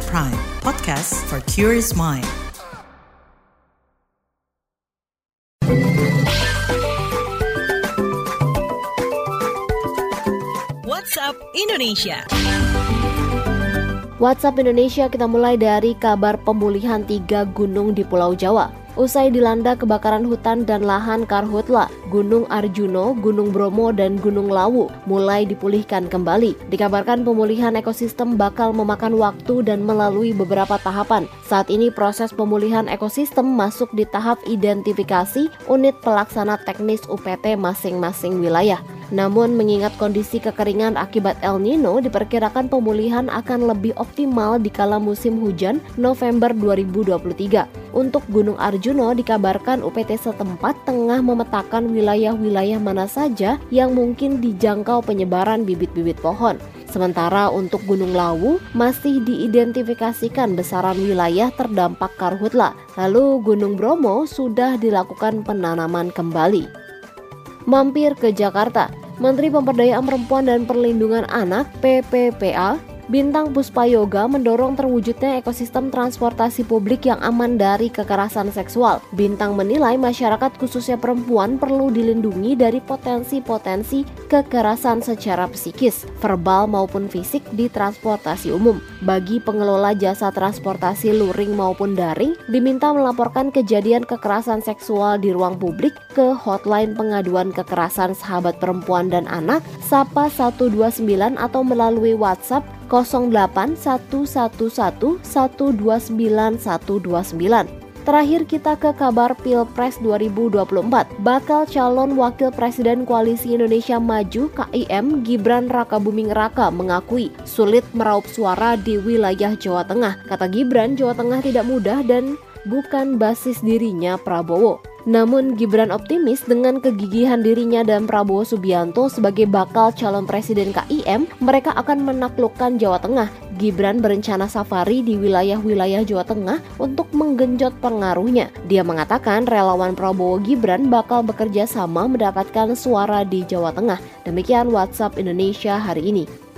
At Prime, podcast for curious mind. WhatsApp Indonesia. WhatsApp Indonesia kita mulai dari kabar pemulihan tiga gunung di Pulau Jawa. Usai dilanda kebakaran hutan dan lahan karhutla, Gunung Arjuno, Gunung Bromo, dan Gunung Lawu mulai dipulihkan kembali. Dikabarkan pemulihan ekosistem bakal memakan waktu dan melalui beberapa tahapan. Saat ini proses pemulihan ekosistem masuk di tahap identifikasi unit pelaksana teknis UPT masing-masing wilayah. Namun mengingat kondisi kekeringan akibat El Nino diperkirakan pemulihan akan lebih optimal di kala musim hujan November 2023. Untuk Gunung Arjuno dikabarkan UPT setempat tengah memetakan wilayah-wilayah mana saja yang mungkin dijangkau penyebaran bibit-bibit pohon. Sementara untuk Gunung Lawu masih diidentifikasikan besaran wilayah terdampak karhutla. Lalu Gunung Bromo sudah dilakukan penanaman kembali mampir ke Jakarta. Menteri Pemberdayaan Perempuan dan Perlindungan Anak (PPPA) Bintang Puspayoga mendorong terwujudnya ekosistem transportasi publik yang aman dari kekerasan seksual. Bintang menilai masyarakat khususnya perempuan perlu dilindungi dari potensi-potensi kekerasan secara psikis, verbal maupun fisik di transportasi umum. Bagi pengelola jasa transportasi luring maupun daring, diminta melaporkan kejadian kekerasan seksual di ruang publik ke hotline pengaduan kekerasan sahabat perempuan dan anak SAPA 129 atau melalui WhatsApp 08111129129. Terakhir kita ke kabar Pilpres 2024. Bakal calon wakil presiden Koalisi Indonesia Maju KIM Gibran Rakabuming Raka mengakui sulit meraup suara di wilayah Jawa Tengah. Kata Gibran, Jawa Tengah tidak mudah dan bukan basis dirinya Prabowo. Namun Gibran optimis dengan kegigihan dirinya dan Prabowo Subianto sebagai bakal calon presiden KIM, mereka akan menaklukkan Jawa Tengah. Gibran berencana safari di wilayah-wilayah Jawa Tengah untuk menggenjot pengaruhnya. Dia mengatakan relawan Prabowo Gibran bakal bekerja sama mendapatkan suara di Jawa Tengah. Demikian WhatsApp Indonesia hari ini.